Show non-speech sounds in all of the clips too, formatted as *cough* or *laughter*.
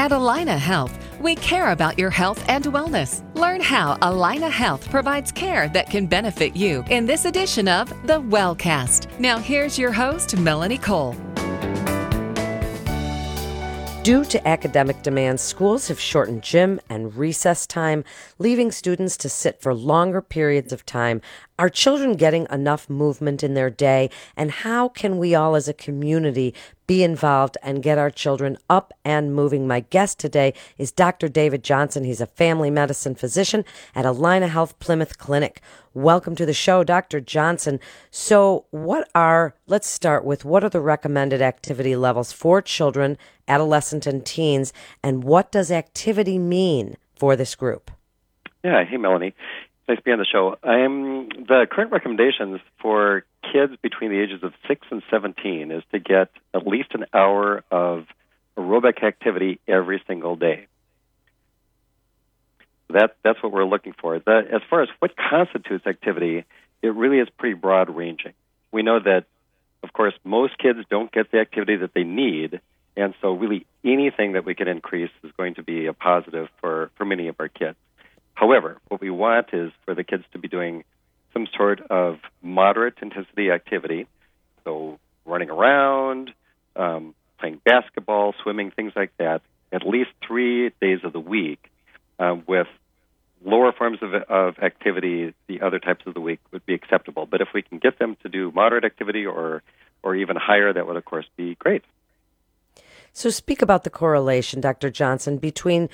At Allina Health, we care about your health and wellness. Learn how Allina Health provides care that can benefit you in this edition of The Wellcast. Now, here's your host, Melanie Cole. Due to academic demands, schools have shortened gym and recess time, leaving students to sit for longer periods of time. Are children getting enough movement in their day? And how can we all as a community be involved and get our children up and moving? My guest today is Dr. David Johnson. He's a family medicine physician at Allina Health Plymouth Clinic. Welcome to the show, Dr. Johnson. So, what are, let's start with what are the recommended activity levels for children, adolescent, and teens, and what does activity mean for this group? Yeah, hey, Melanie. Nice to be on the show. The current recommendations for kids between the ages of 6 and 17 is to get at least an hour of aerobic activity every single day. That, that's what we're looking for. That, as far as what constitutes activity, it really is pretty broad ranging. We know that, of course, most kids don't get the activity that they need, and so really anything that we can increase is going to be a positive for, for many of our kids. However, what we want is for the kids to be doing some sort of moderate intensity activity, so running around, um, playing basketball, swimming, things like that, at least three days of the week, uh, with lower forms of, of activity the other types of the week would be acceptable. But if we can get them to do moderate activity or or even higher, that would of course be great. So speak about the correlation, Dr. Johnson, between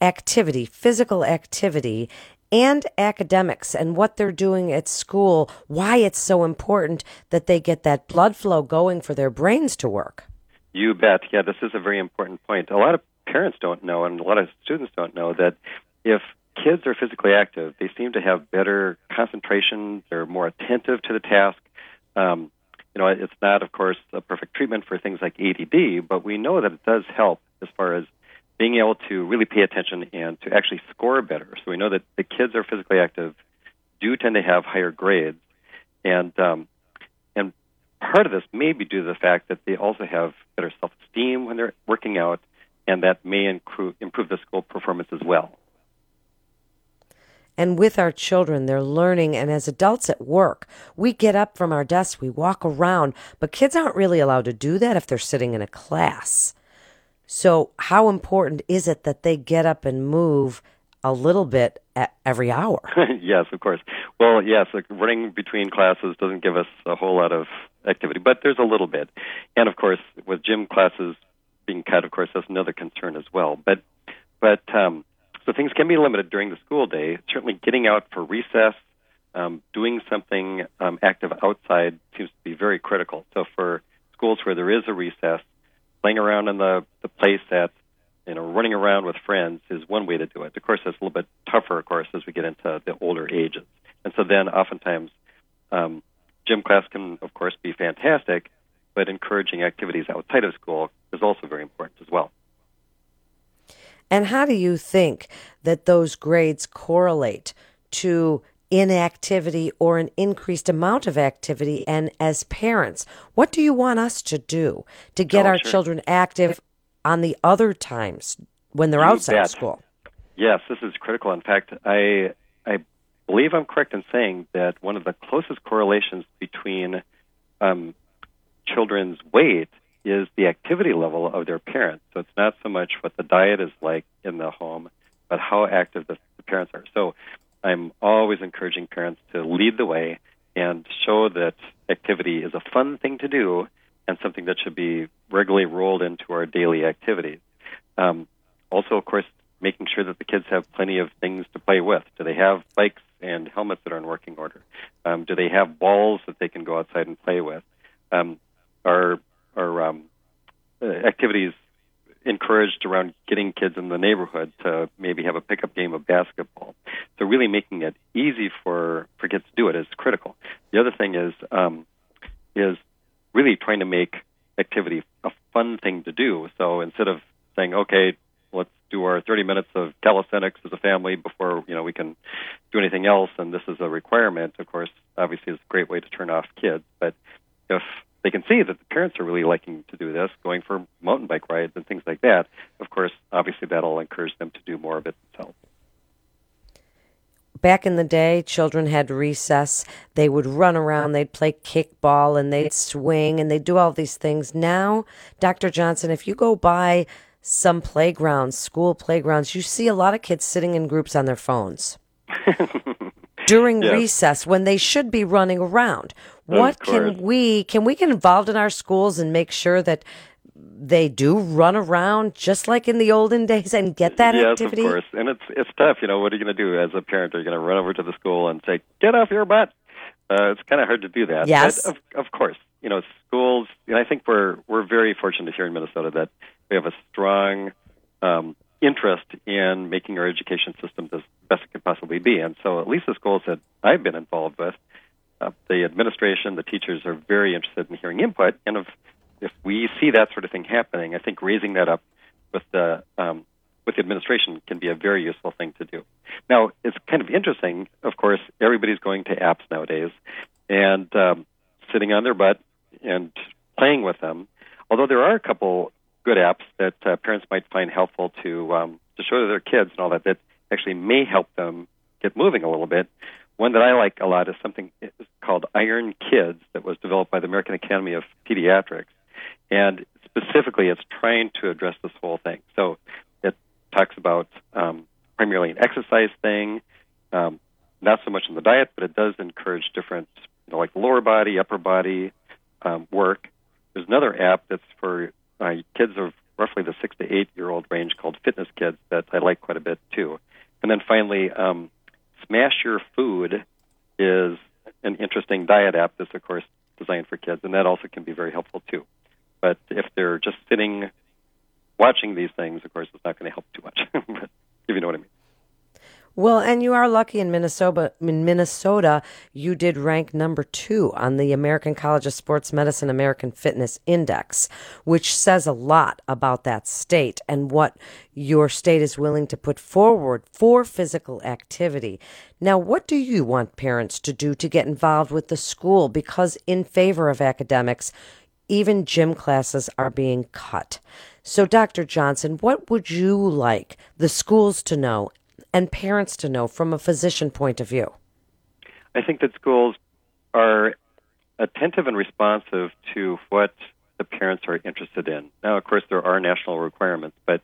activity, physical activity, and academics and what they're doing at school, why it's so important that they get that blood flow going for their brains to work. You bet. Yeah, this is a very important point. A lot of parents don't know, and a lot of students don't know, that if kids are physically active, they seem to have better concentration, they're more attentive to the task. Um, you know, it's not, of course, a perfect treatment for things like ADD, but we know that it does help as far as being able to really pay attention and to actually score better. So we know that the kids are physically active do tend to have higher grades, and um, and part of this may be due to the fact that they also have better self-esteem when they're working out, and that may improve improve the school performance as well. And with our children, they're learning. And as adults at work, we get up from our desks, we walk around, but kids aren't really allowed to do that if they're sitting in a class. So, how important is it that they get up and move a little bit every hour? *laughs* yes, of course. Well, yes, like running between classes doesn't give us a whole lot of activity, but there's a little bit. And of course, with gym classes being cut, of course, that's another concern as well. But, but um, so things can be limited during the school day. Certainly, getting out for recess, um, doing something um, active outside seems to be very critical. So for schools where there is a recess, playing around in the the play sets, you know, running around with friends is one way to do it. Of course, it's a little bit tougher, of course, as we get into the older ages. And so then, oftentimes, um, gym class can, of course, be fantastic, but encouraging activities outside of school is also very important as well. And how do you think that those grades correlate to inactivity or an increased amount of activity? And as parents, what do you want us to do to get oh, our sure. children active on the other times when they're you outside bet. of school? Yes, this is critical. In fact, I I believe I'm correct in saying that one of the closest correlations between um, children's weight is the activity level of their parents. So it's not so much what the diet is like in the home, but how active the, the parents are. So I'm always encouraging parents to lead the way and show that activity is a fun thing to do and something that should be regularly rolled into our daily activities. Um, also, of course, making sure that the kids have plenty of things to play with. Do they have bikes and helmets that are in working order? Um, do they have balls that they can go outside and play with? Um, are are um, uh, activities encouraged around getting kids in the neighborhood to maybe have a pickup game of basketball. So really making it easy for for kids to do it is critical. The other thing is um, is really trying to make activity a fun thing to do. So instead of saying, okay, let's do our 30 minutes of calisthenics as a family before you know we can do anything else, and this is a requirement. Of course, obviously, is a great way to turn off kids. But if they can see that the parents are really liking to do this, going for mountain bike rides and things like that. Of course, obviously that'll encourage them to do more of it themselves. Back in the day, children had recess. They would run around, they'd play kickball, and they'd swing, and they'd do all these things. Now, Dr. Johnson, if you go by some playgrounds, school playgrounds, you see a lot of kids sitting in groups on their phones *laughs* during Yes. recess when they should be running around. What can we can we get involved in our schools and make sure that they do run around just like in the olden days and get that yes, activity? of course. And it's it's tough. You know, what are you going to do as a parent? Are you going to run over to the school and say, "Get off your butt"? Uh, it's kind of hard to do that. Yes. But of, of course. You know, schools. And I think we're we're very fortunate here in Minnesota that we have a strong um, interest in making our education system as best it can possibly be. And so, at least the schools that I've been involved with, uh, the administration, the teachers are very interested in hearing input. And if if we see that sort of thing happening, I think raising that up with the um, with the administration can be a very useful thing to do. Now, it's kind of interesting. Of course, everybody's going to apps nowadays and um, sitting on their butt and playing with them. Although there are a couple good apps that uh, parents might find helpful to um, to show to their kids and all that that actually may help them get moving a little bit. One that I like a lot is something called Iron Kids that was developed by the American Academy of Pediatrics, and specifically, it's trying to address this whole thing. So it talks about um, primarily an exercise thing, um, not so much in the diet, but it does encourage different, you know, like lower body, upper body um, work. There's another app that's for uh, kids of roughly the six to eight year old range called Fitness Kids that I like quite a bit too. And then finally, um, Smash Your Food is an interesting diet app that's, of course, designed for kids, and that also can be very helpful too. But if they're just sitting watching these things, of course, it's not going to help too much. *laughs* but if you know what I mean. Well, and you are lucky in Minnesota. In Minnesota, you did rank number two on the American College of Sports Medicine American Fitness Index, which says a lot about that state and what your state is willing to put forward for physical activity. Now, what do you want parents to do to get involved with the school? Because in favor of academics, even gym classes are being cut. So, Dr. Johnson, what would you like the schools to know and parents to know from a physician point of view? I think that schools are attentive and responsive to what the parents are interested in. Now, of course, there are national requirements, but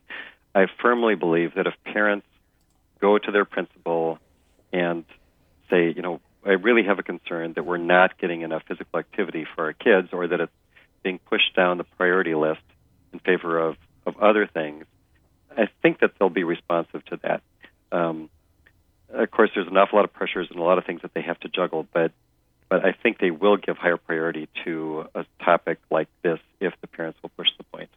I firmly believe that if parents go to their principal and say, you know, I really have a concern that we're not getting enough physical activity for our kids or that it's being pushed down the priority list in favor of, of other things, I think that they'll be responsive to that. Um, of course, there's an awful lot of pressures and a lot of things that they have to juggle, but but I think they will give higher priority to a topic like this if the parents will push the point.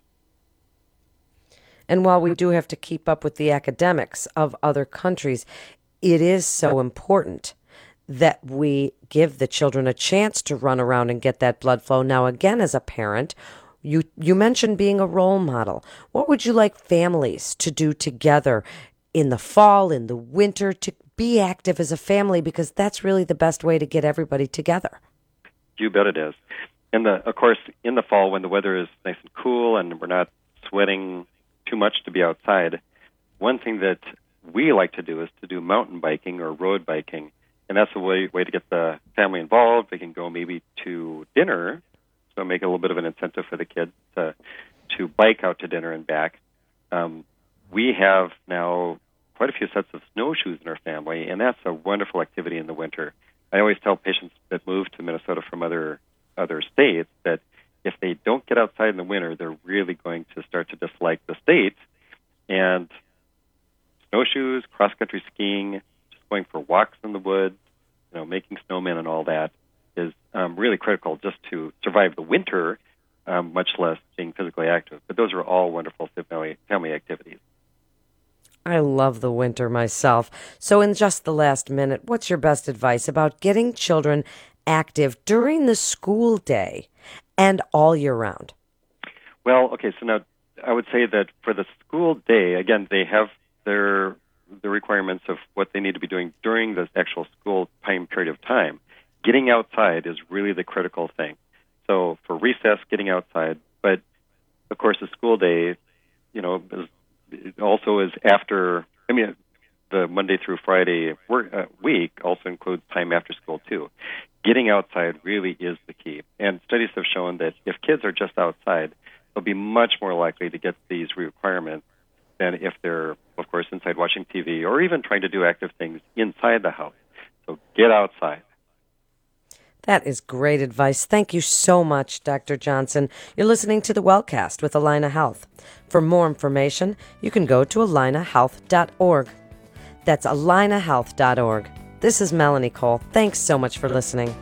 And while we do have to keep up with the academics of other countries, it is so important that we give the children a chance to run around and get that blood flow. Now, again, as a parent, you you mentioned being a role model. What would you like families to do together in the fall, in the winter, to be active as a family? Because that's really the best way to get everybody together. You bet it is. And the, of course, in the fall when the weather is nice and cool and we're not sweating too much to be outside, one thing that we like to do is to do mountain biking or road biking, and that's a way way to get the family involved. They can go maybe to dinner, so make a little bit of an incentive for the kids to to bike out to dinner and back. Um, we have now quite a few sets of snowshoes in our family, and that's a wonderful activity in the winter. I always tell patients that move to Minnesota from other other states that if they don't get outside in the winter, they're really going to start to dislike the state. And snowshoes, cross country skiing, just going for walks in the woods, you know, making snowmen and all that is um, really critical just to survive the winter, um, much less being physically active. But those are all wonderful family family activities. I love the winter myself. So, in just the last minute, what's your best advice about getting children active during the school day and all year round? Well, okay, so now I would say that for the school day, again, they have their the requirements of what they need to be doing during the actual school time period of time. Getting outside is really the critical thing. So for recess, getting outside, but of course, the school day, you know, is it also is after. I mean, the Monday through Friday work, uh, week also includes time after school too. Getting outside really is the key, and studies have shown that if kids are just outside, they'll be much more likely to get these requirements than if they're, of course, inside watching TV or even trying to do active things inside the house. So get outside. That is great advice. Thank you so much, Dr. Johnson. You're listening to the Wellcast with Allina Health. For more information, you can go to allinahealth.org. That's allinahealth.org. This is Melanie Cole. Thanks so much for listening.